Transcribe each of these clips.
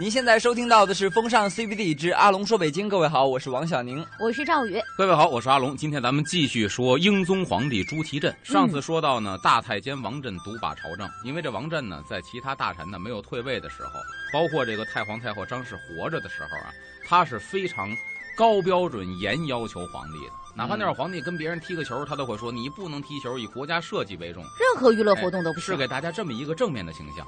您现在收听到的是《风尚 CBD 之阿龙说北京》，各位好，我是王小宁，我是赵宇，各位好，我是阿龙。今天咱们继续说英宗皇帝朱祁镇。上次说到呢，大太监王振独把朝政，因为这王振呢，在其他大臣呢没有退位的时候，包括这个太皇太后张氏活着的时候啊，他是非常高标准、严要求皇帝的。哪怕那会儿皇帝跟别人踢个球，他都会说你不能踢球，以国家社稷为重。任何娱乐活动都不是给大家这么一个正面的形象。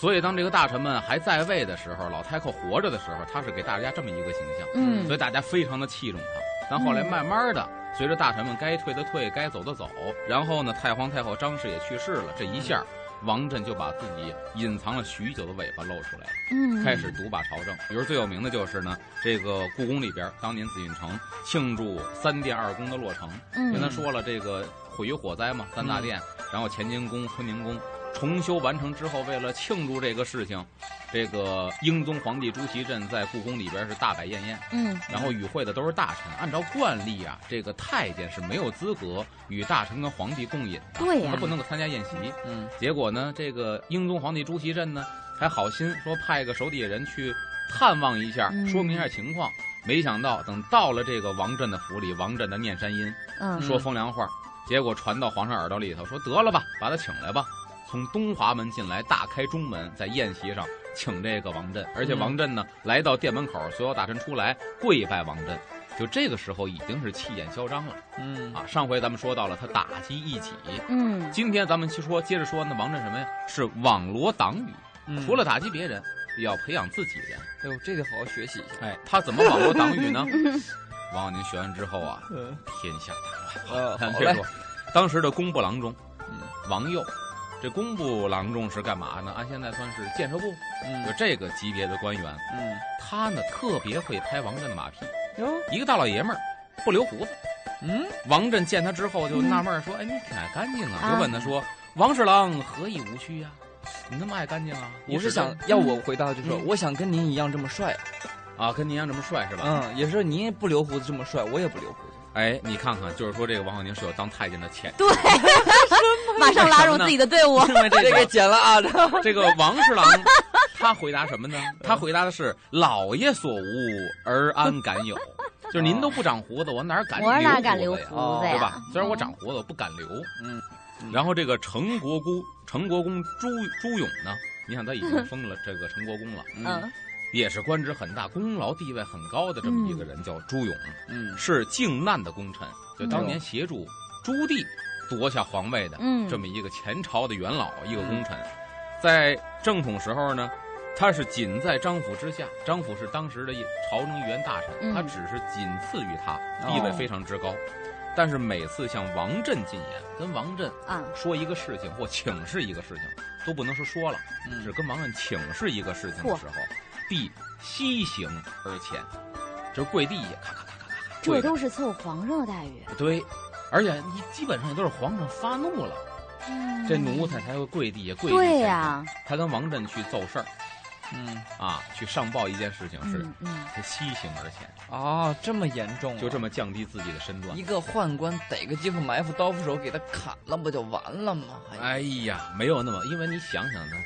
所以，当这个大臣们还在位的时候，老太后活着的时候，他是给大家这么一个形象。嗯，所以大家非常的器重他。但后来慢慢的，随着大臣们该退的退，该走的走，然后呢，太皇太后张氏也去世了，这一下，王振就把自己隐藏了许久的尾巴露出来了。嗯，开始独霸朝政。比如最有名的就是呢，这个故宫里边，当年紫禁城庆祝三殿二宫的落成，嗯跟他说了这个毁于火灾嘛，三大殿，然后乾清宫、坤宁宫。重修完成之后，为了庆祝这个事情，这个英宗皇帝朱祁镇在故宫里边是大摆宴宴。嗯，然后与会的都是大臣。按照惯例啊，这个太监是没有资格与大臣跟皇帝共饮的，他不能够参加宴席。嗯，结果呢，这个英宗皇帝朱祁镇呢，还好心说派个手底下人去探望一下，说明一下情况。没想到等到了这个王振的府里，王振的念山音，嗯，说风凉话，结果传到皇上耳朵里头，说得了吧，把他请来吧。从东华门进来，大开中门，在宴席上请这个王振，而且王振呢来到殿门口，所有大臣出来跪拜王振。就这个时候已经是气焰嚣张了。嗯啊，上回咱们说到了他打击异己，嗯，今天咱们去说，接着说那王振什么呀？是网罗党羽，除了打击别人，也要培养自己人。哎呦，这得好好学习一下。哎，他怎么网罗党羽呢？王小宁学完之后啊，天下大乱。呃，好嘞。当时的工部郎中，嗯，王佑。这工部郎中是干嘛呢？按现在算是建设部，嗯，就这个级别的官员，嗯，他呢特别会拍王振的马屁，哟，一个大老爷们儿，不留胡子，嗯，王振见他之后就纳闷说：“哎，你挺爱干净啊。”就问他说：“王侍郎何以无趣呀？你那么爱干净啊？”我是想要我回答，就说我想跟您一样这么帅，啊，跟您一样这么帅是吧？嗯，也是您不留胡子这么帅，我也不留胡子。哎，你看看，就是说这个王小宁是有当太监的潜，对，马上拉入自己的队伍，因为这个剪了啊。这个 王侍郎，他回答什么呢？他回答的是“老爷所无而安敢有”，就是您都不长胡子，我哪敢我哪敢留胡子呀？对吧？虽然我长胡子，我不敢留。嗯。然后这个陈国公，陈国公朱朱勇呢？你想他已经 封了这个陈国公了。嗯。也是官职很大、功劳地位很高的这么一个人，叫朱勇。嗯，是靖难的功臣，就当年协助朱棣夺下皇位的这么一个前朝的元老，一个功臣。在正统时候呢，他是仅在张府之下，张府是当时的朝中一员大臣，他只是仅次于他，地位非常之高。但是每次向王振进言，跟王振啊说一个事情或请示一个事情，都不能说说了，只跟王振请示一个事情的时候。必西行而前，就是跪地下，咔咔咔咔咔。这都是伺候皇上的待遇。对，而且你基本上也都是皇上发怒了，嗯、这奴才才会跪地下跪。对呀，他跟王振去奏事儿，嗯啊，去上报一件事情是，嗯，他西行而前。啊，这么严重，就这么降低自己的身段。一个宦官逮个机会埋伏刀斧手给他砍了，不就完了吗？哎呀，没有那么，因为你想想呢。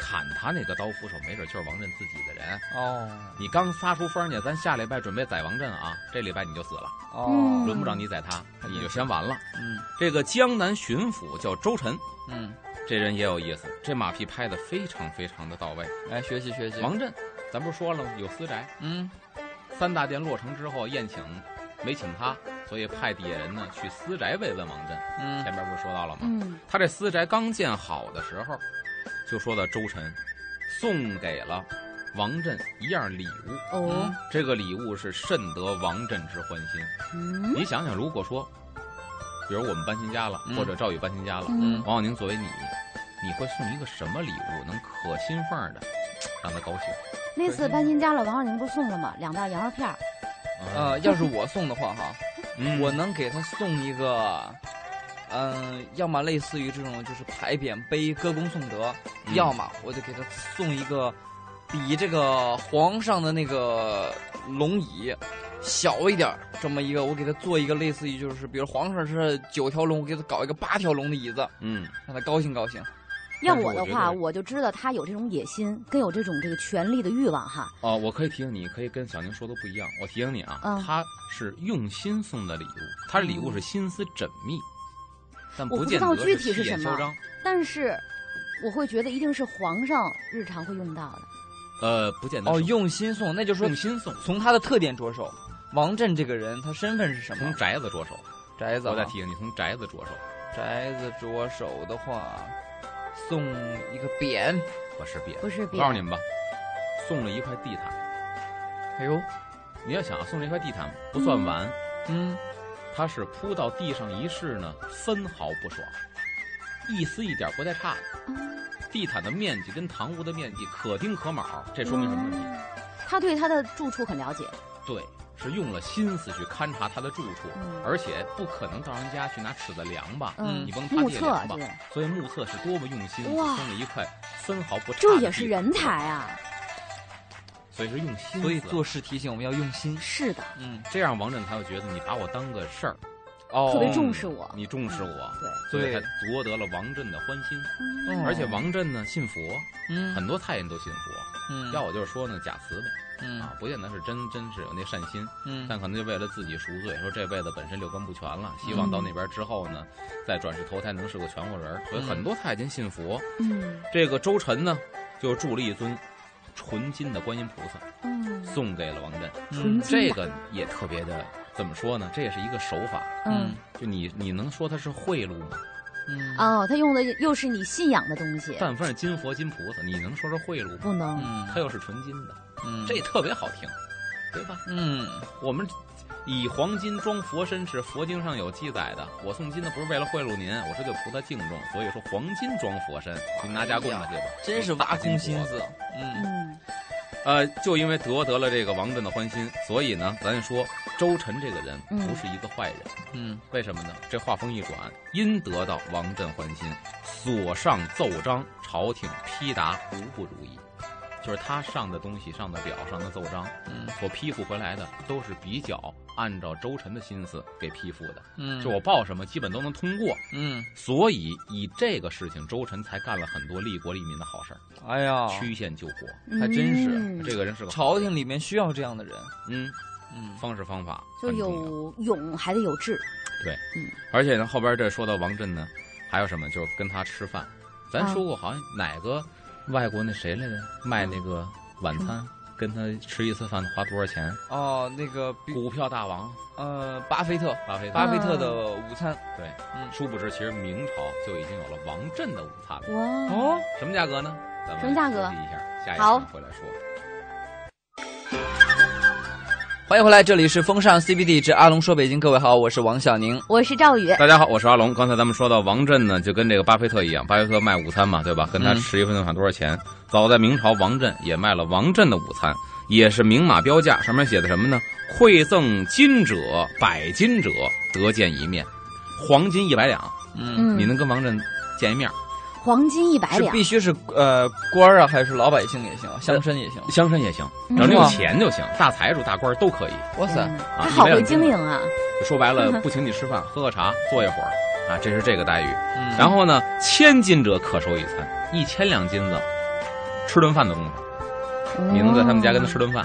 砍他那个刀斧手，没准就是王振自己的人哦。你刚撒出风去，咱下礼拜准备宰王振啊，这礼拜你就死了哦，轮不着你宰他，你就先完了。嗯，这个江南巡抚叫周晨，嗯，这人也有意思，这马屁拍的非常非常的到位。来学习学习。王振，咱不是说了吗？有私宅。嗯，三大殿落成之后宴请，没请他，所以派底下人呢去私宅慰问王振。嗯，前面不是说到了吗？嗯，他这私宅刚建好的时候。就说到周晨，送给了王振一样礼物哦，这个礼物是甚得王振之欢心。嗯，你想想，如果说，比如我们搬新家了，或者赵宇搬新家了，嗯，王小宁作为你，你会送一个什么礼物能可心缝的让他高兴？那次搬新家了，王小宁不送了吗？两袋羊肉片儿。呃，要是我送的话哈，嗯、我能给他送一个。嗯，要么类似于这种就是牌匾碑歌功颂德，嗯、要么我就给他送一个比这个皇上的那个龙椅小一点这么一个，我给他做一个类似于就是比如皇上是九条龙，我给他搞一个八条龙的椅子，嗯，让他高兴高兴。要我的话，我我就知道他有这种野心，跟有这种这个权力的欲望哈。哦，我可以提醒你，可以跟小宁说的不一样。我提醒你啊，嗯他是用心送的礼物，他的礼物是心思缜密，但我不知见得道具体是是什么。但是我会觉得一定是皇上日常会用到的。呃，不见得哦，用心送，那就是说用心送，从他的特点着手。王振这个人，他身份是什么从？宅子着手。宅子啊。我再提醒你，从宅子着手，宅子着手的话，送一个匾。不是匾。不是匾我告诉你们吧，送了一块地毯。哎呦，你要想啊送这块地毯不算完，嗯，它是铺到地上一试呢，分毫不爽，一丝一点不带差的。嗯地毯的面积跟堂屋的面积可丁可卯，这说明什么问题？他对他的住处很了解。对，是用了心思去勘察他的住处，嗯而且不可能到人家去拿尺子量吧，嗯你甭他目测爹量吧，所以目测是多么用心，哇送了一块分毫不差的这，也是人才啊！所以是用心，所以做事提醒我们要用心。是的，嗯，这样王震才会觉得你把我当个事儿，哦，特别重视我。你重视我，对，所以对才夺得了王震的欢心。嗯。而且王震呢信佛，嗯，很多太监都信佛。嗯，要我就是说呢，假慈悲。嗯。啊，不见得是真真是有那善心，嗯，但可能就为了自己赎罪，说这辈子本身六根不全了，希望到那边之后呢，再转世投胎能是个全乎人。所以很多太监信佛。嗯。这个周晨呢，就铸了一尊纯金的观音菩萨，嗯，送给了王震。嗯纯金这个也特别的，怎么说呢？这也是一个手法。嗯就你你能说它是贿赂吗？嗯哦，他用的又是你信仰的东西，但凡是金佛金菩萨，你能说是贿赂吗？不能。嗯，它又是纯金的，嗯这特别好听，对吧？嗯我们以黄金装佛身是佛经上有记载的。我送金的不是为了贿赂您，我是对菩萨敬重，所以说黄金装佛身，您拿家供着去吧。真是挖空心思。嗯嗯呃，就因为得得了这个王振的欢心，所以呢，咱说周晨这个人嗯不是一个坏人。嗯为什么呢？这话锋一转，因得到王振欢心，所上奏章，朝廷批答无不如意。就是他上的东西、上的表、上的奏章，嗯所批复回来的都是比较按照周晨的心思给批复的。嗯，就我报什么，基本都能通过。嗯，所以以这个事情，周晨才干了很多利国利民的好事儿，哎呀，曲线救国。嗯，还真是嗯这个人是个朝廷里面需要这样的人。嗯嗯方式方法就有勇还得有志。而且呢，后边这说到王震呢，还有什么？就是跟他吃饭。咱啊说过，好像哪个外国那谁来着，卖那个晚餐，跟他吃一次饭花多少钱？哦，那个股票大王呃，巴菲特，巴菲特。巴菲特的午餐。对，嗯殊不知其实明朝就已经有了王振的午餐了。哇哦，什么价格呢？咱们什么价格一下，下一好场回来说。欢迎回来，这里是风尚 CBD 之阿龙说北京，各位好，我是王小宁。我是赵宇。大家好，我是阿龙。刚才咱们说到王震呢，就跟这个巴菲特一样，巴菲特卖午餐嘛，对吧？跟他嗯吃一份饭多少钱？早在明朝，王震也卖了王震的午餐，也是明码标价，上面写的什么呢？馈赠金者百金者得见一面，黄金一百两，嗯，嗯，你能跟王震见一面？黄金一百两必，须是呃官儿啊，还是老百姓也行，乡绅也行。乡绅也行，嗯只要你有钱就行，大财主、大官都可以。哇塞，嗯他好会经营啊。说白了，不请你吃饭，喝个茶，坐一会儿啊，这是这个待遇。嗯然后呢，千金者可收一餐，一千两金子，吃顿饭的功夫，你能在他们家跟他吃顿饭，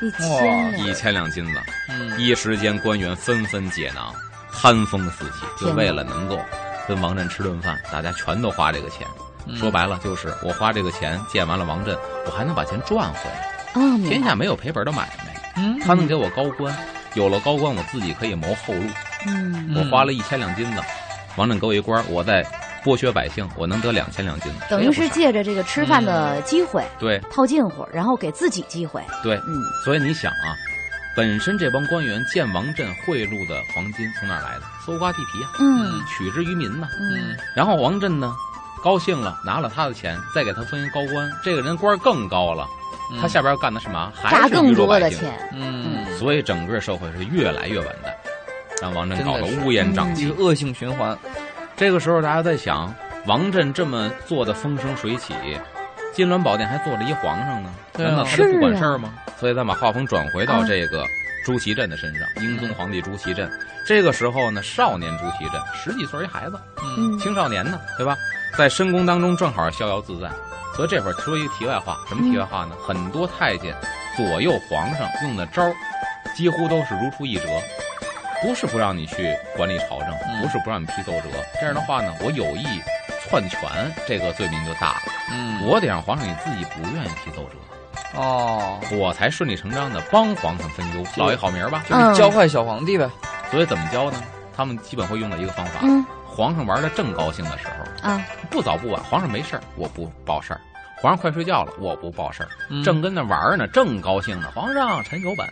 一哇千两，一千两金子，嗯一时间官员纷纷解囊，寒风四起，就为了能够跟王震吃顿饭，大家全都花这个钱。嗯说白了，就是我花这个钱见完了王震，我还能把钱赚回来。啊，明白天下没有赔本的买卖，嗯，他能给我高官，有了高官，我自己可以谋后路。嗯嗯我花了一千两金子，王震给我一官，我在剥削百姓，我能得两千两金子，等于是借着这个吃饭的机会对套近乎，然后给自己机会。对，嗯，所以你想啊，本身这帮官员见王振贿赂的黄金从哪儿来的？搜刮地皮啊，嗯取之于民呐、嗯，然后王振呢，高兴了，拿了他的钱，再给他封一高官，这个人官儿更高了，嗯他下边干的是嘛？还榨是更多的。钱。嗯，所以整个社会是越来越完蛋，让王振搞得乌烟瘴嗯气。恶性循环。这个时候，大家在想，王振这么做的风生水起，金銮宝殿还坐着一皇上呢，难道他就不管事儿吗？所以咱把画风转回到啊这个朱祁镇的身上。英宗皇帝朱祁镇，这个时候呢，少年朱祁镇十几岁一孩子，嗯青少年呢，对吧？在深宫当中正好逍遥自在。所以这会儿说一个题外话，什么题外话呢？很多太监左右皇上用的招儿，几乎都是如出一辙。不是不让你去管理朝政，嗯不是不让你批奏折。这样的话呢，我有意篡权，这个罪名就大了。嗯，我得让皇上你自己不愿意批奏折，哦，我才顺理成章的帮皇上分忧，老爷好名儿吧。就是教坏小皇帝呗。所以怎么教呢？他们基本会用到一个方法：嗯皇上玩的正高兴的时候，啊，不早不晚，皇上没事儿，我不报事儿；皇上快睡觉了，我不报事儿。嗯正跟那玩儿呢，正高兴呢，皇上臣有本。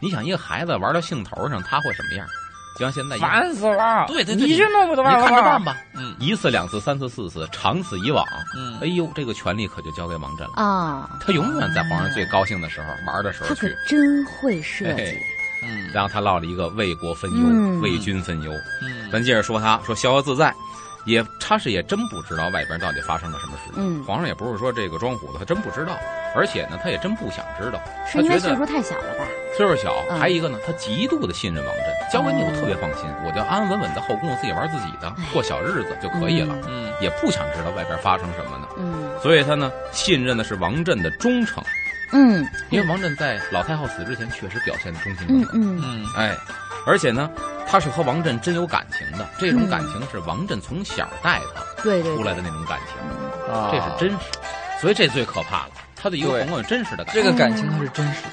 你想一个孩子玩到兴头上，他会什么样？就像现在烦死了。对对对你这弄不得你看着办吧。嗯一次、两次、三次、四次，长此以往，嗯哎呦，这个权力可就交给王振了。啊，他永远在皇上最高兴的时候玩的时候他可，真会设嘿计。嗯然后他落了一个为国分忧、嗯为君分忧。嗯咱接着说他，说逍遥自在，也他是也真不知道外边到底发生了什么事情。嗯皇上也不是说这个装糊涂，他真不知道，而且呢，他也真不想知道。是因为他觉得岁数太小了吧？岁数小，嗯还一个呢，他极度的信任王振，交给你我特别放心，我就安安稳稳在后宫，我自己玩自己的，过小日子就可以了，嗯也不想知道外边发生什么呢。嗯所以他呢，信任的是王振的忠诚，嗯因为王振在老太后死之前确实表现的忠心耿耿。嗯嗯嗯哎，而且呢，他是和王振真有感情的，这种嗯感情是王振从小带他对对对出来的那种感情，啊，这是真实，所以这最可怕了。他的一个对朋友真实的感情，这个感情他是真实的。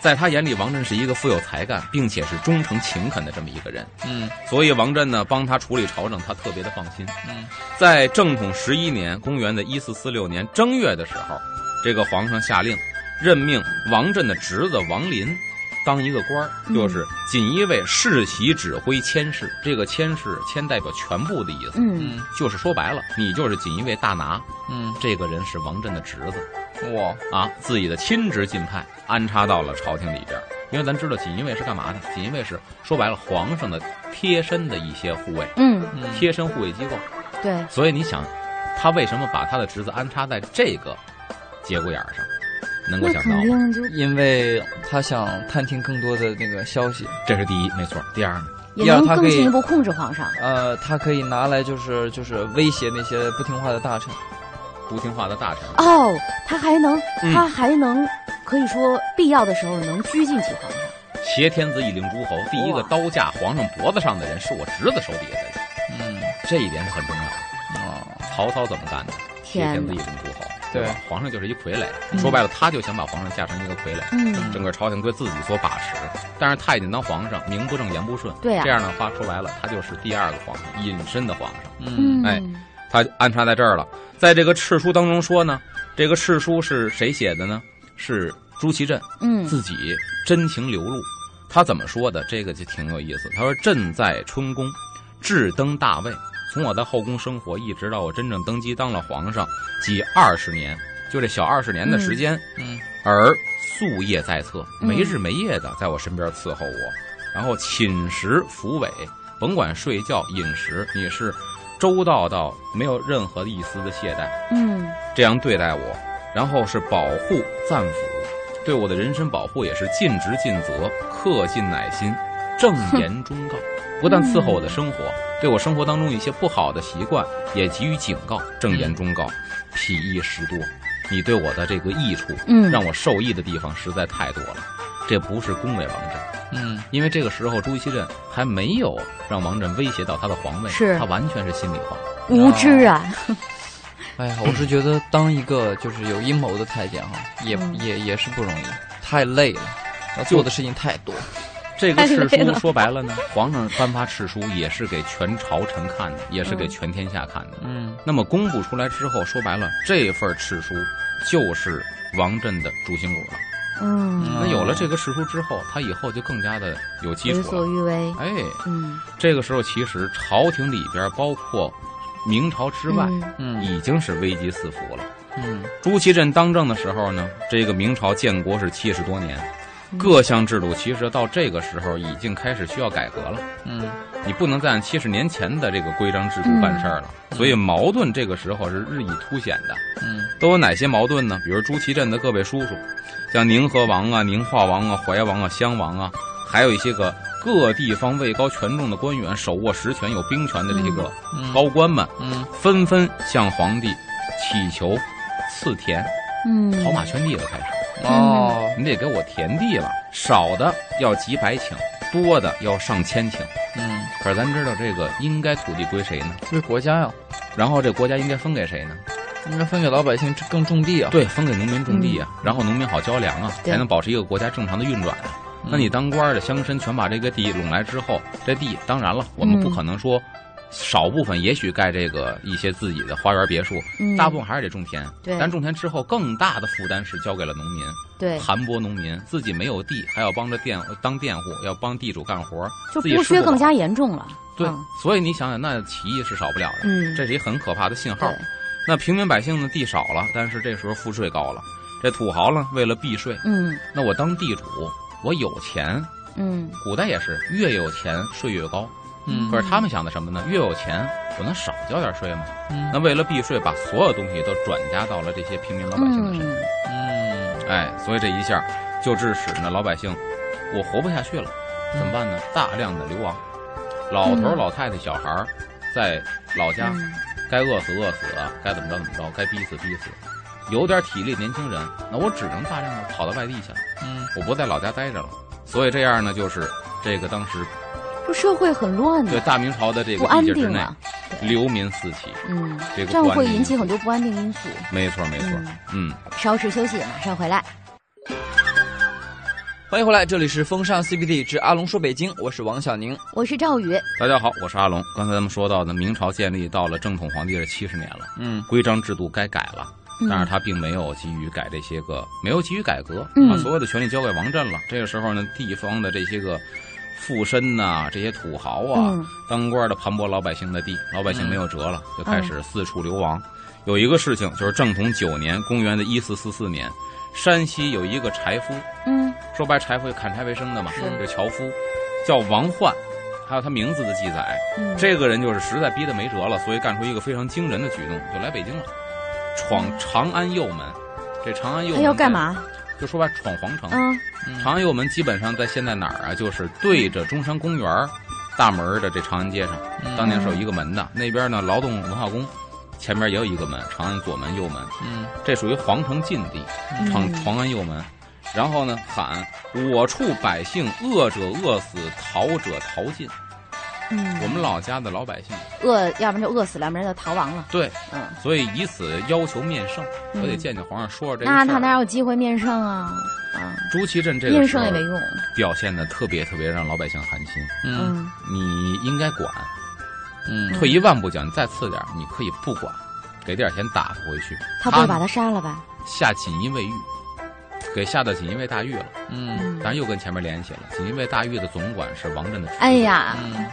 在他眼里，王振是一个富有才干，并且是忠诚勤恳的这么一个人。嗯所以王振呢帮他处理朝政，他特别的放心。嗯在正统十一年，公元的一四四六年正月的时候，这个皇上下令任命王振的侄子王林当一个官儿，嗯就是锦衣卫世袭指挥千事。这个千事千代表全部的意思，嗯嗯就是说白了，你就是锦衣卫大拿。嗯，这个人是王振的侄子哇，啊，自己的亲侄进派，安插到了朝廷里边。因为咱知道锦衣卫是干嘛的？锦衣卫是说白了皇上的贴身的一些护卫。嗯，嗯贴身护卫机构。对，所以你想，他为什么把他的侄子安插在这个节骨眼儿上？能够想到因为他想探听更多的那个消息，这是第一，没错。第二呢？也能更第二他可以进一步控制皇上。呃，他可以拿来就是就是威胁那些不听话的大臣。不听话的大臣，哦，他还能，嗯他还能，可以说必要的时候能拘禁起皇上。挟天子以令诸侯，第一个刀架皇上脖子上的人是我侄子手底下的人，嗯这一点是很重要的。啊，曹操怎么干的？挟天天子以！令诸侯，对吧？皇上就是一傀儡，嗯说白了，他就想把皇上架成一个傀儡。嗯，整个朝廷归自己所把持，但是太监当皇上，名不正言不顺。对呀这样的话说白了，他就是第二个皇上，隐身的皇上。嗯嗯，哎他安插在这儿了。在这个敕书当中说呢，这个敕书是谁写的呢？是朱祁镇嗯自己真情流露。他怎么说的？这个就挺有意思。他说：“朕在春宫，至登大位，从我在后宫生活，一直到我真正登基当了皇上，即二十年，就这小二十年的时间，嗯而夙夜在侧，嗯没日没夜的在我身边伺候我，然后寝食服委，甭管睡觉饮食，你是周到到没有任何一丝的懈怠，嗯这样对待我，然后是保护赞抚，对我的人身保护也是尽职尽责，恪尽乃心，正言 忠告。不但伺候我的生活，对我生活当中一些不好的习惯也给予警告，正言忠告，痞益实多。你对我的这个益处，嗯，让我受益的地方实在太多了。这不是恭维王振，嗯因为这个时候朱祁镇还没有让王振威胁到他的皇位，是他完全是心里话。无知啊，哎呀，我是觉得当一个就是有阴谋的太监哈，也嗯也也是不容易，太累了，要做的事情太多。这个敕书说白了呢，皇上颁发敕书也是给全朝臣看的，也是给全天下看的。嗯那么公布出来之后，说白了，这份敕书就是王振的主心骨了。嗯，那有了这个敕书之后，他以后就更加的有基为所础了。欲为。哎，嗯，这个时候其实朝廷里边，包括明朝之外，嗯嗯已经是危机四伏了。嗯朱祁镇当政的时候呢，这个明朝建国是七十多年，各项制度其实到这个时候已经开始需要改革了。嗯。你不能再按七十年前的这个规章制度办事儿了，所以矛盾这个时候是日益凸显的。嗯。都有哪些矛盾呢？比如朱祁镇的各位叔叔，像宁河王啊、宁化王啊、怀王啊、襄王啊，还有一些个各地方位高权重的官员，手握实权、有兵权的这些个嗯。高官们，嗯。纷纷向皇帝祈求赐田，嗯，跑马圈地了，开始。哦你得给我田地了，少的要几百顷，多的要上千顷。嗯，可是咱知道这个应该土地归谁呢？归国家呀，然后这国家应该分给谁呢？应该分给老百姓更种地啊。对，分给农民种地啊，然后农民好交粮啊，才能保持一个国家正常的运转啊。嗯那你当官的乡绅全把这个地拢来之后，这地当然了，我们不可能说少部分也许盖这个一些自己的花园别墅，嗯。大部分还是得种田。对。但种田之后，更大的负担是交给了农民，对，盘剥农民，自己没有地，还要帮着佃当佃户，要帮地主干活，就自己吃不饱剥削更加严重了。对嗯，所以你想想，那起义是少不了的，嗯，这是一很可怕的信号。，那平民百姓呢，地少了，但是这时候赋税高了，这土豪呢，为了避税，嗯。那我当地主，我有钱，嗯。古代也是越有钱税越高。嗯可是他们想的什么呢？越有钱，我能少交点税吗？嗯那为了避税，把所有东西都转嫁到了这些平民老百姓的身上。嗯嗯哎，所以这一下就致使呢老百姓，我活不下去了，怎么办呢？大量的流亡，老头老太太、小孩儿，在老家嗯该饿死饿死，该怎么着怎么着，该逼死逼死。有点体力年轻人，那我只能大量的跑到外地去了，嗯我不在老家待着了。所以这样呢，就是这个当时就社会很乱的，对大明朝的这个不安定啊。流民四起。嗯，这个这样会引起很多不安定因素。没错，没错。嗯嗯，稍事休息，马上回来。欢迎回来，这里是风尚 CBD 之阿龙说北京，我是王小宁。我是赵宇。大家好，我是阿龙。刚才咱们说到的，明朝建立到了正统皇帝是七十年了，嗯规章制度该改了。嗯但是他并没有急于改这些个，没有急于改革，嗯把所有的权力交给王振了。这个时候呢，地方的这些个富绅呐、这些土豪啊，嗯当官的盘剥老百姓的地，老百姓没有辙了，就开始四处流亡。有一个事情就是正统九年，公元的一四四四年，山西有一个柴夫，嗯说白柴夫砍柴为生的嘛，是这樵夫叫王焕，还有他名字的记载。嗯，这个人就是实在逼得没辙了，所以干出一个非常惊人的举动，就来北京了，闯长安右门。这长安右门他要干？嘛？就说白，闯皇城。嗯长安右门基本上在现在哪儿啊？就是对着中山公园儿大门的这长安街上，嗯当年是有一个门的。那边呢，劳动文化宫前面也有一个门，长安左门、右门，嗯这属于皇城禁地，闯长长安右门。然后呢，喊我处百姓饿者饿死，逃者逃尽。嗯，我们老家的老百姓，饿，要不然就饿死了，要不然就逃亡了。对，嗯，所以以此要求面圣，嗯我得见见皇上说说这个事那。他哪有机会面圣啊？啊，朱祁镇这个面圣也没用。表现的特别特别让老百姓寒心。嗯嗯你应该管，嗯退一万步讲，你再次点，你可以不管，给点钱打发回去。他不会把他杀了吧？下锦衣卫狱，给下到锦衣卫大狱了。嗯嗯，当然又跟前面联系了，锦衣卫大狱的总管是王振的。哎，呀，嗯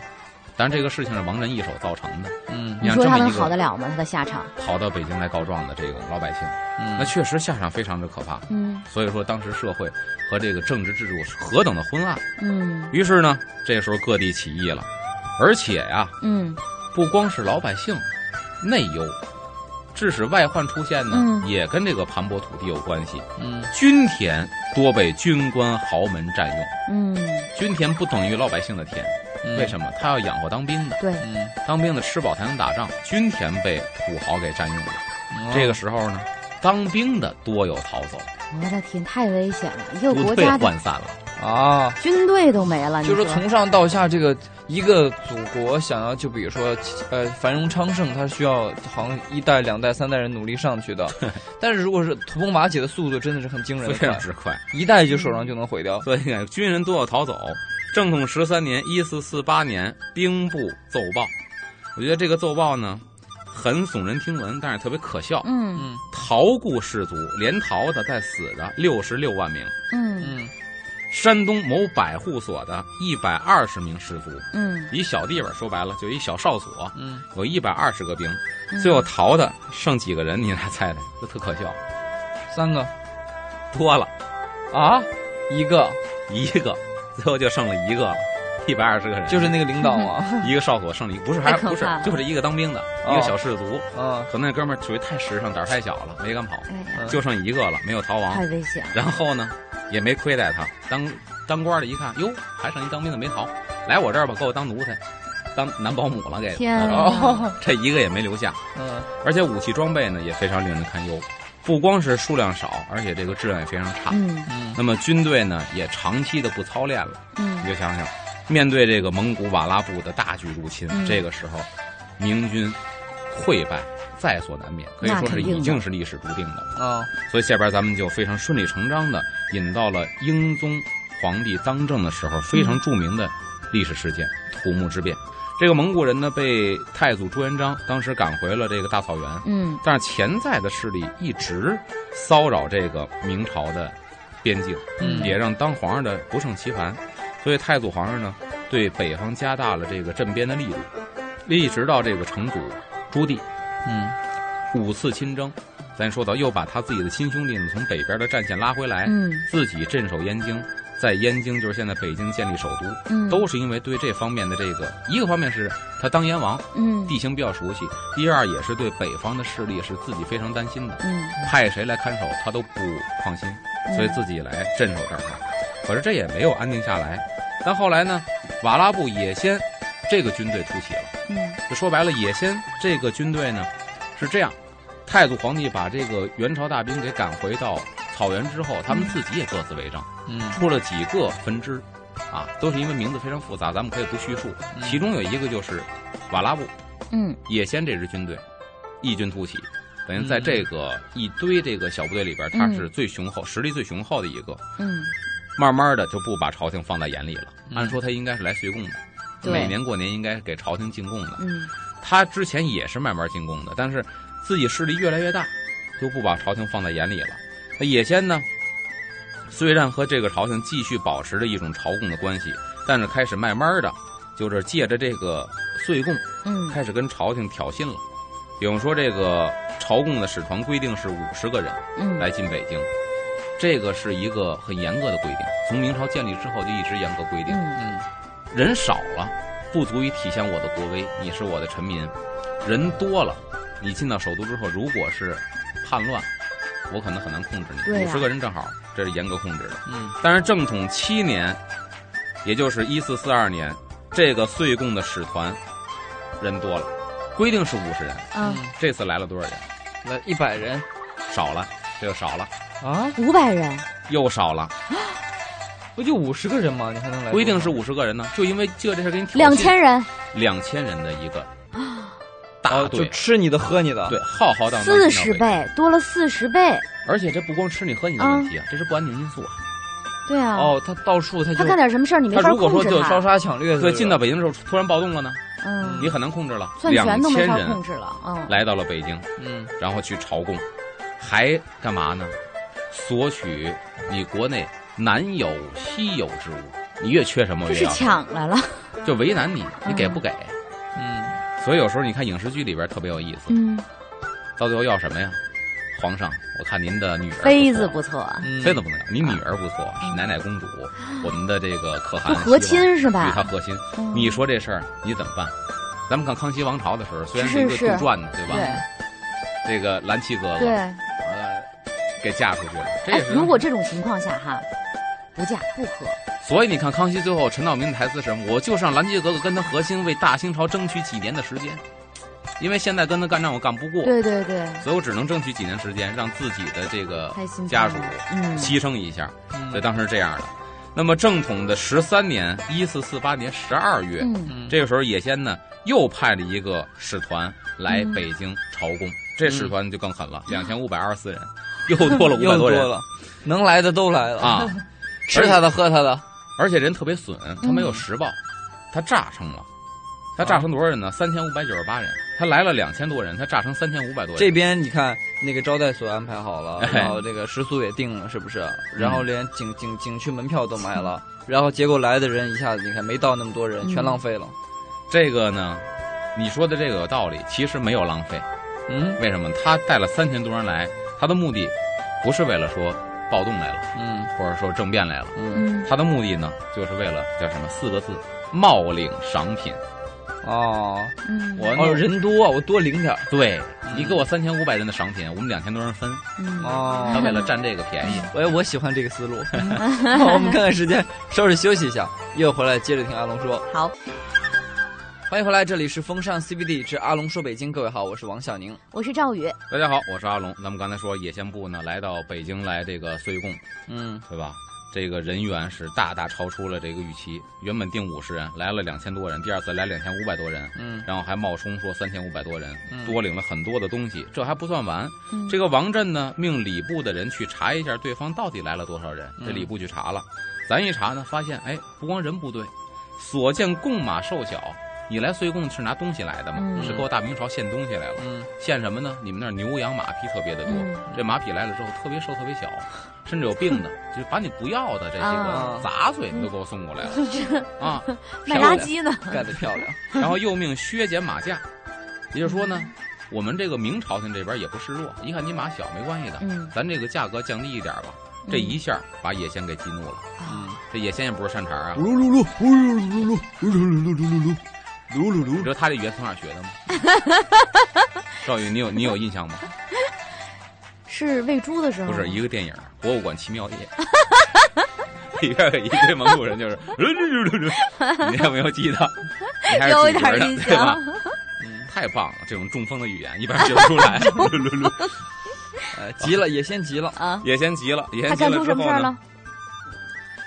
当然这个事情是王仁一手造成的。嗯你说他能像这么好得了吗？他的下场？跑到北京来告状的这个老百姓，嗯，那确实下场非常之可怕。嗯所以说，当时社会和这个政治制度是何等的昏暗。嗯于是呢，这时候各地起义了，而且呀，嗯不光是老百姓内忧，致使外患出现呢，嗯也跟这个盘剥土地有关系。嗯军田多被军官豪门占用，嗯，军田不等于老百姓的田，嗯为什么？他要养活当兵的，对，嗯当兵的吃饱才能打仗，军田被土豪给占用了。嗯这个时候呢，当兵的多有逃走，我的天，太危险了！一个国家的涣散了。啊，军队都没了，就是从上到下，这个一个祖国想要就比如说呃繁荣昌盛，它需要好像一代、两代、三代人努力上去的。但是如果是土崩瓦解的速度，真的是很惊人的非常，之快，一代就手上就能毁掉。所以，军人多有逃走。正统十三年（一四四八年），兵部奏报，我觉得这个奏报呢，很耸人听闻，但是特别可笑。嗯。嗯逃故士卒，连逃的带死的六十六万名，嗯。嗯山东某百户所的一百二十名士卒，嗯，一小地方说白了就一小哨所，嗯。有一百二十个兵，嗯。最后逃的剩几个人？你来猜猜，这特可笑，三个。多了，啊，一个。一个，最后就剩了一个了，一百二十个人，就是那个领导嘛。一个哨所剩了一个，不是还不是就是一个当兵的，哦一个小士卒，嗯，可能那哥们儿属于太实诚，胆儿太小了，没敢跑，就剩一个了，没有逃亡太。危险。然后呢，也没亏待他，当当官的一看，哟，还剩一当兵的没逃，来我这儿吧，给我当奴才，当男保姆了给。这一个也没留下，嗯而且武器装备呢也非常令人堪忧，不光是数量少，而且这个质量也非常差。嗯嗯那么军队呢也长期的不操练了，嗯你就想想，面对这个蒙古瓦剌部的大举入侵，嗯这个时候明军溃败在所难免，可以说是已经是历史注定的了。啊所以下边咱们就非常顺理成章的引到了英宗皇帝当政的时候非常著名的历史事件——土木之变。这个蒙古人呢，被太祖朱元璋当时赶回了这个大草原，嗯。但是潜在的势力一直骚扰这个明朝的边境，嗯。也让当皇上的不胜其烦。所以太祖皇上呢，对北方加大了这个镇边的力度，一直到这个成祖朱棣嗯。五次亲征，咱说到又把他自己的亲兄弟呢从北边的战线拉回来，嗯。自己镇守燕京，在燕京就是现在北京建立首都，嗯，都是因为对这方面的这个一个方面是他当燕王，嗯地形比较熟悉；第二也是对北方的势力是自己非常担心的，嗯，派谁来看守他都不放心，所以自己来镇守这儿。可是这也没有安定下来。但后来呢，瓦剌部也先这个军队突起了。嗯就说白了，也先这个军队呢是这样，太祖皇帝把这个元朝大兵给赶回到草原之后，他们自己也各自为政，嗯出了几个分支，啊，都是因为名字非常复杂，咱们可以不叙述。嗯其中有一个就是瓦剌部，嗯也先这支军队异军突起，等于在这个一堆这个小部队里边，他是最雄厚、实力最雄厚的一个。嗯慢慢的就不把朝廷放在眼里了，嗯按说他应该是来随贡的，每年过年应该给朝廷进贡的。嗯他之前也是慢慢进贡的，但是自己势力越来越大，就不把朝廷放在眼里了。那野先呢，虽然和这个朝廷继续保持着一种朝贡的关系，但是开始慢慢的，就是借着这个岁贡，嗯开始跟朝廷挑衅了。比方说，这个朝贡的使团规定是五十个人嗯来进北京，这个是一个很严格的规定，从明朝建立之后就一直严格规定。人少了，不足以体现我的国威，你是我的臣民；人多了，你进到首都之后，如果是叛乱，我可能很难控制你。五十个人正好，这是严格控制的。嗯但是正统七年，也就是一四四二年，这个岁贡的使团人多了，规定是五十人，嗯这次来了多少人？来一百人少了，这就少了，啊，五百人，又少了。不就五十个人吗？你还能来？规定是五十个人呢，就因为这这事儿给你两千人，两千人的一个大哦，就，吃你的喝你的。对，浩浩荡荡四十倍多了四十倍。而且这不光吃你喝你的问题啊，这是不安定因素啊。对啊，哦，他到处他就他干点什么事儿你没法他如果控制他。说就烧杀抢掠，对，进到北京的时候突然暴动了呢，嗯，你很难控制了。篡两权都没法千人控制了。嗯，来到了北京，嗯然后去朝贡，还干嘛呢？索取你国内难有稀有之物，你越缺什么我这是越要，抢来了。就为难你，你给嗯不给？嗯所以有时候你看影视剧里边特别有意思，嗯，到最后要什么呀？皇上，我看您的女儿妃子不错，嗯，妃子不能要，你女儿不错，是奶奶公主，我们的这个可汗和亲是对他吧？和亲。嗯你说这事儿你怎么办？咱们看康熙王朝的时候，虽然是一个是杜撰的，对吧？对这个蓝七哥哥，对，呃，给嫁出去了，这如果这种情况下哈，不嫁不和，所以你看，康熙最后陈道明的台词是什么？我就是让蓝旗哥哥跟他和亲，为大清朝争取几年的时间，因为现在跟他干仗我干不过，对对对，所以我只能争取几年时间，让自己的这个家属嗯，牺牲一下。嗯。所以当时是这样的。那么正统的十三年，一四四八年十二月，这个时候野先呢又派了一个使团来嗯北京朝贡，这使团就更狠了，两千五百二十四人，又多了 五百又多多人了，能来的都来了。啊！吃他的喝他的，而且人特别损，他没有嗯实报，他炸成了。他炸成多少人呢？三千五百九十八人。他来了两千多人，他炸成三千五百多人。这边你看那个招待所安排好了，哎然后这个食宿也定了，是不是？然后连景景景区门票都买了，然后结果来的人一下子你看没到那么多人，嗯全浪费了。这个呢，你说的这个有道理，其实没有浪费。嗯为什么？他带了三千多人来，他的目的不是为了说暴动来了，嗯。或者说政变来了。嗯。嗯，他的目的呢，就是为了叫什么四个字：冒领赏品。哦。嗯，我哦人多我多领点儿。对。你给我三千五百人的赏品，我们两千多人分。嗯。哦。他为了占这个便宜，哎，我喜欢这个思路。好我们看看时间，稍事休息一下，一会儿回来接着听阿龙说。好，欢迎回来，这里是风尚 CBD 之阿龙说北京。各位好，我是王小宁。我是赵宇，大家好，我是阿龙。咱们刚才说野仙部呢来到北京来这个岁贡，嗯对吧？这个人员是大大超出了这个预期，原本定五十人，来了两千多人，第二次来两千五百多人，嗯然后还冒充说三千五百多人，嗯多领了很多的东西。这还不算完，嗯这个王震呢命礼部的人去查一下对方到底来了多少人。这嗯礼部去查了，咱一查呢，发现哎，不光人不对，所见贡马瘦小。你来岁贡是拿东西来的吗？嗯是给我大明朝献东西来了。嗯献什么呢？你们那儿牛羊马匹特别的多，嗯这马匹来了之后特别瘦特别小，甚至有病的，就把你不要的这些个啊杂碎都给我送过来了啊！卖垃圾呢，干得漂亮。然后又命削减马价，也就是说呢，我们这个明朝廷这边也不示弱，一看你马小没关系的，嗯，咱这个价格降低一点吧。这一下把野仙给激怒了，嗯这野仙也不是善茬啊，噜噜噜噜噜噜噜噜噜噜噜噜噜噜你知道他这语言从哪学的吗？赵宇，你有你有印象吗？是喂猪的时候，不是一个电影《博物馆奇妙夜》，里边有一对蒙古人就是，你有没有记得？你还是有一主角的点印对吧象？，嗯，太棒了，这种中风的语言一般学不出来。呃，急了，也先急了。啊，也先急了，也先急他干出了之后呢什么事儿了？？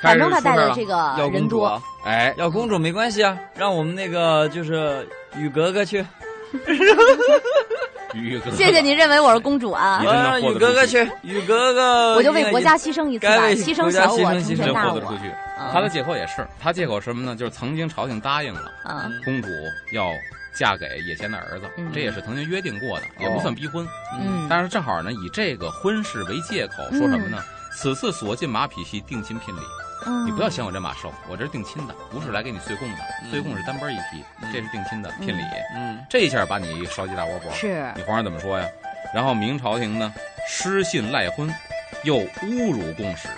反正他带出事儿了的这个要人主啊，哎，要公主没关系啊，让我们那个就是雨格格去，宇哥，谢谢你认为我是公主啊让雨格格去，雨格格，我就为国家牺牲一次吧，为牺牲小我，成牺牲牺牲真全大去。啊他的借口也是，他借口什么呢？就是曾经朝廷答应了啊，公主要嫁给野仙的儿子，嗯这也是曾经约定过的，也不算逼婚。嗯，但是正好呢，以这个婚事为借口，说什么呢？此次所进马匹系定亲聘礼，嗯你不要嫌我这马瘦，我这是定亲的，不是来给你岁贡的。嗯岁贡是单班一批，嗯这是定亲的聘礼。嗯这一下把你烧鸡大窝脖，是你皇上怎么说呀？然后明朝廷呢，失信赖婚，又侮辱共使。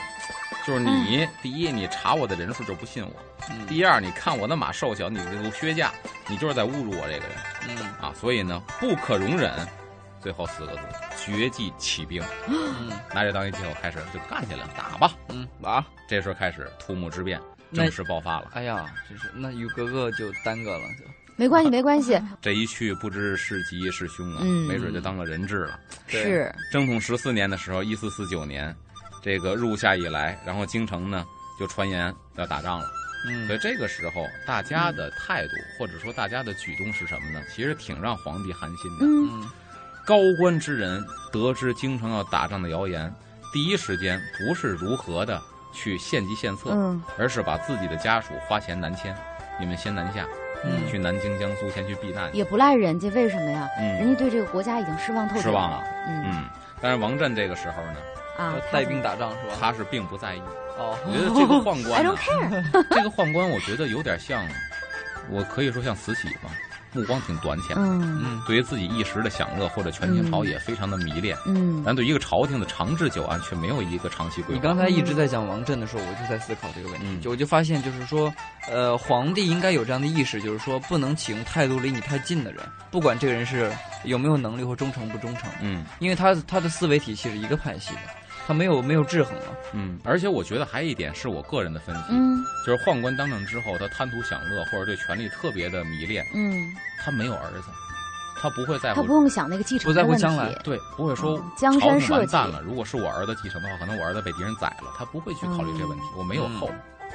就是你，第一，你查我的人数就不信我；嗯第二，你看我的马瘦小，你就削价，你就是在侮辱我这个人嗯啊！所以呢，不可容忍。最后四个字：绝技起兵。嗯拿这当一借口，开始就干起来了，打吧！嗯啊，这时候开始土木之变正式爆发了。哎呀，真是那雨格格就耽搁了，就没关系没关系，这一去不知是吉是凶啊，嗯没准就当了人质了。是正统十四年的时候，一四四九年，这个入夏以来，然后京城呢就传言要打仗了。嗯所以这个时候，大家的态度或者说大家的举动是什么呢？其实挺让皇帝寒心的。嗯嗯高官之人得知京城要打仗的谣言，第一时间不是如何的去献计献策，嗯。而是把自己的家属花钱南迁，你们先南下，嗯。去南京、江苏先去避难。也不赖人家，为什么呀？人嗯家对这个国家已经失望透顶失望了，嗯。嗯。但是王震这个时候呢，啊，带兵打仗是吧？他是并不在意。哦，我觉得这个宦 I 官 don't，care，这个宦官我觉得有点像，我可以说像慈禧吧，目光挺短浅，嗯。嗯对于自己一时的享乐或者权倾朝野非常的迷恋，嗯。但对一个朝廷的长治久安却没有一个长期规划。你刚才一直在讲王振的时候，我就在思考这个问题，嗯。就我就发现，就是说，呃，皇帝应该有这样的意识，就是说，不能启用太多离你太近的人，不管这个人是有没有能力或忠诚不忠诚，嗯。因为他他的思维体系是一个派系的，他没有没有制衡了。嗯，而且我觉得还有一点是我个人的分析，嗯就是宦官当政之后，他贪图享乐或者对权力特别的迷恋，嗯，他没有儿子，他不会在乎他不用想那个继承不在的问题乎将来对，不会说嗯江山社稷完蛋了，如果是我儿子继承的话，可能我儿子被敌人宰了，他不会去考虑这个问题。我没有后，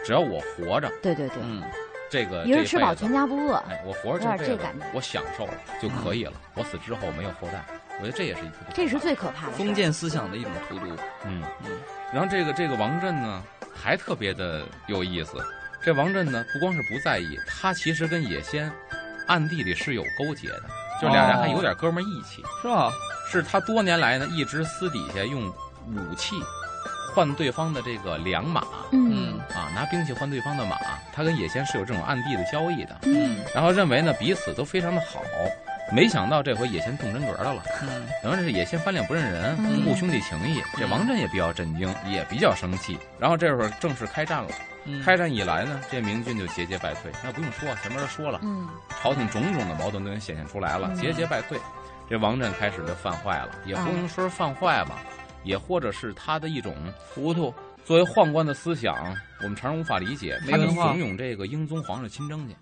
只要我活着，对对对，嗯这个一人吃饱全家不饿，哎，我活着有点这辈子这感觉，我享受了就可以了。我死之后没有后代，我觉得这也是一个这是最可怕的。封建思想的一种荼毒。嗯嗯然后这个这个王震呢，还特别的有意思。这王震呢，不光是不在意，他其实跟野仙暗地里是有勾结的，就俩人还有点哥们儿义气。是吧？是他多年来呢，一直私底下用武器换对方的这个良马嗯啊，拿兵器换对方的马。他跟野仙是有这种暗地的交易的，嗯然后认为呢彼此都非常的好，没想到这回野先动真格的了，嗯等于这是野先翻脸不认人，嗯不顾兄弟情谊。这王振也比较震惊，也比较生气。然后这会儿正式开战了。嗯，开战以来呢，这明军就节节败退。那不用说，前面都说了，嗯朝廷种种的矛盾都已经显现出来了，嗯节节败退。这王振开始就犯坏了，也不能说是犯坏吧，也或者是他的一种糊涂，作为宦官的思想，我们常人无法理解。他就没文化怂恿这个英宗皇上亲征去，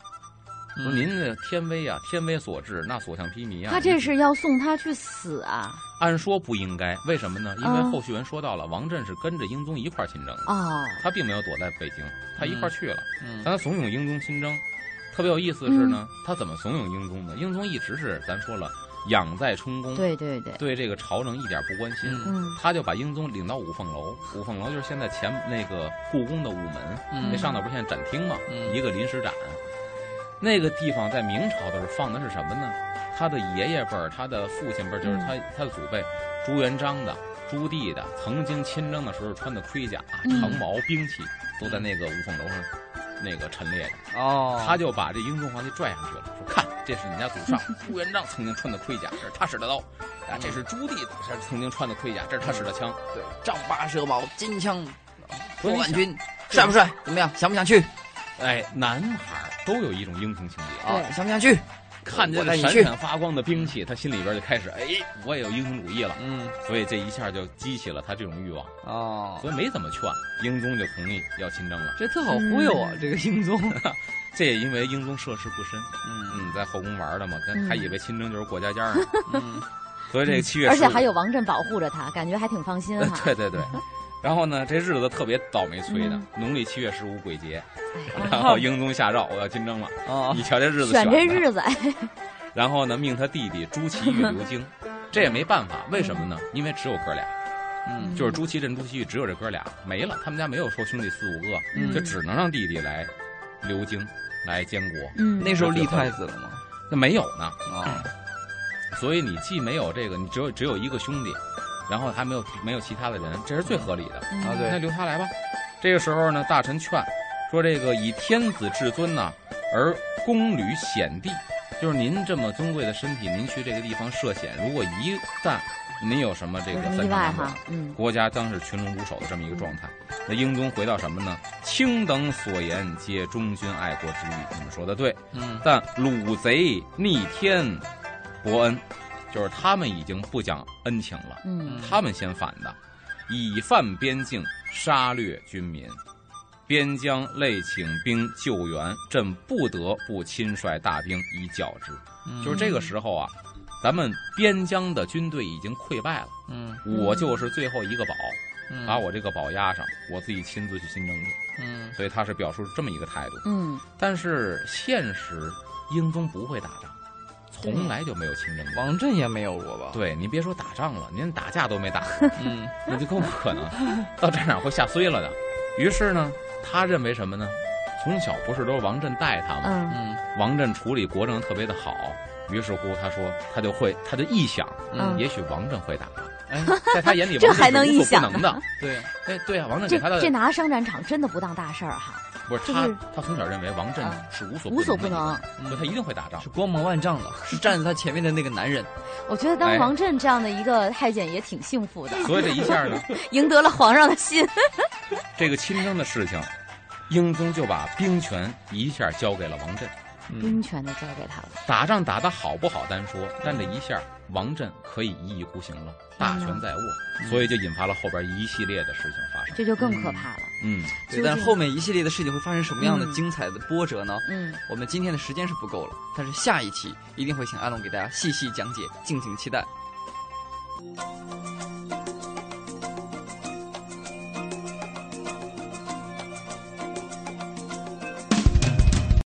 说嗯您这天威啊，天威所致，那所向披靡啊。他这是要送他去死啊！按说不应该，为什么呢？因为嗯后续文说到了，王振是跟着英宗一块儿亲征的，哦，他并没有躲在北京，他一块儿去了。嗯但他怂恿英宗亲征，特别有意思的是呢，他怎么怂恿英宗呢？英宗一直是咱说了，养在充公，对对对，对这个朝政一点不关心。嗯嗯他就把英宗领到五凤楼，五凤楼就是现在前那个故宫的午门，嗯那上头不是现在展厅嘛，嗯一个临时展。那个地方在明朝的时候放的是什么呢？他的爷爷辈儿，他的父亲辈儿，就是他、他的祖辈朱元璋的、朱棣的，曾经亲征的时候穿的盔甲、嗯长矛、兵器，都在那个五凤楼上那个陈列的。哦，他就把这英宗皇帝拽上去了，说：“看，这是你家祖上 朱元璋曾经穿的盔甲，这是他使的刀；啊，这是朱棣的，这是曾经穿的盔甲，这是他使的枪。对丈八蛇矛，金枪所以你想破万军，帅不帅？怎么样？想不想去？哎，男孩儿都有一种英雄情节，啊，想不想去？看见闪闪发光的兵器，他心里边就开始，哎，我也有英雄主义了。嗯所以这一下就激起了他这种欲望，哦，所以没怎么劝，英宗就同意要亲征了。这特好忽悠啊，嗯这个英宗。这也因为英宗涉世不深，嗯嗯，在后宫玩的嘛，跟嗯还以为亲征就是过家家 呢，嗯所以这个七月而且还有王振保护着他，感觉还挺放心哈。对 对对。然后呢，这日子特别倒霉催的嗯，农历七月十五鬼节，哎。然后英宗下诏我要亲征了，哦。你瞧这日子选这日子，哎，然后呢，命他弟弟朱祁钰留京，这也没办法，为什么呢？因为只有哥俩，嗯。就是朱祁镇、朱祁钰只有这哥俩，没了，他们家没有说兄弟四五个，嗯。就只能让弟弟来留京来监国。嗯，那时候立太子了吗？那没有呢，哦，所以你既没有这个，你只有只有一个兄弟，然后还没有没有其他的人，这是最合理的。嗯啊对那留他来吧。这个时候呢，大臣劝说这个以天子至尊呢，而宫旅险地，就是您这么尊贵的身体，您去这个地方涉险，如果一旦您有什么这个意三长两短外哈，嗯国家将是群龙无首的这么一个状态。那英宗回到什么呢？卿等所言皆忠君爱国之语，你们说的对。嗯但鲁贼逆天伯恩，就是他们已经不讲恩情了，嗯他们先反的，以犯边境，杀掠军民。边疆累请兵救援，朕不得不亲率大兵以剿之。嗯就是这个时候啊，咱们边疆的军队已经溃败了，嗯我就是最后一个宝，嗯把我这个宝压上，我自己亲自去亲征去。嗯所以他是表述这么一个态度。嗯但是现实，英宗不会打仗，从来就没有亲征过。王震也没有过吧？对你别说打仗了，连打架都没打，嗯那就更不可能。到战场会吓碎了的。于是呢，他认为什么呢？从小不是都是王震带他吗？嗯嗯王震处理国政特别的好，于是乎他说他就会，他就臆想，嗯也许王震会打仗。哎，在他眼里，这还能臆想不能的。对，哎，对啊，王震这给他的这拿上战场真的不当大事儿哈，不是他，他从小认为王振嗯是无所无所不不能他一定会打仗是。光芒万丈的，是站在他前面的那个男人。我觉得当哎王振这样的一个太监也挺幸福的，所以这一下呢，赢得了皇上的心。这个亲征的事情，英宗就把兵权一下交给了王振。嗯兵权都交给他了，打仗打得好不好单说，但这一下王振可以一意孤行了，大权在握，嗯所以就引发了后边一系列的事情发生。这就更可怕了。嗯，对，但是后面一系列的事情会发生什么样的嗯精彩的波折呢？嗯，我们今天的时间是不够了，但是下一期一定会请阿龙给大家细细讲解，敬请期待。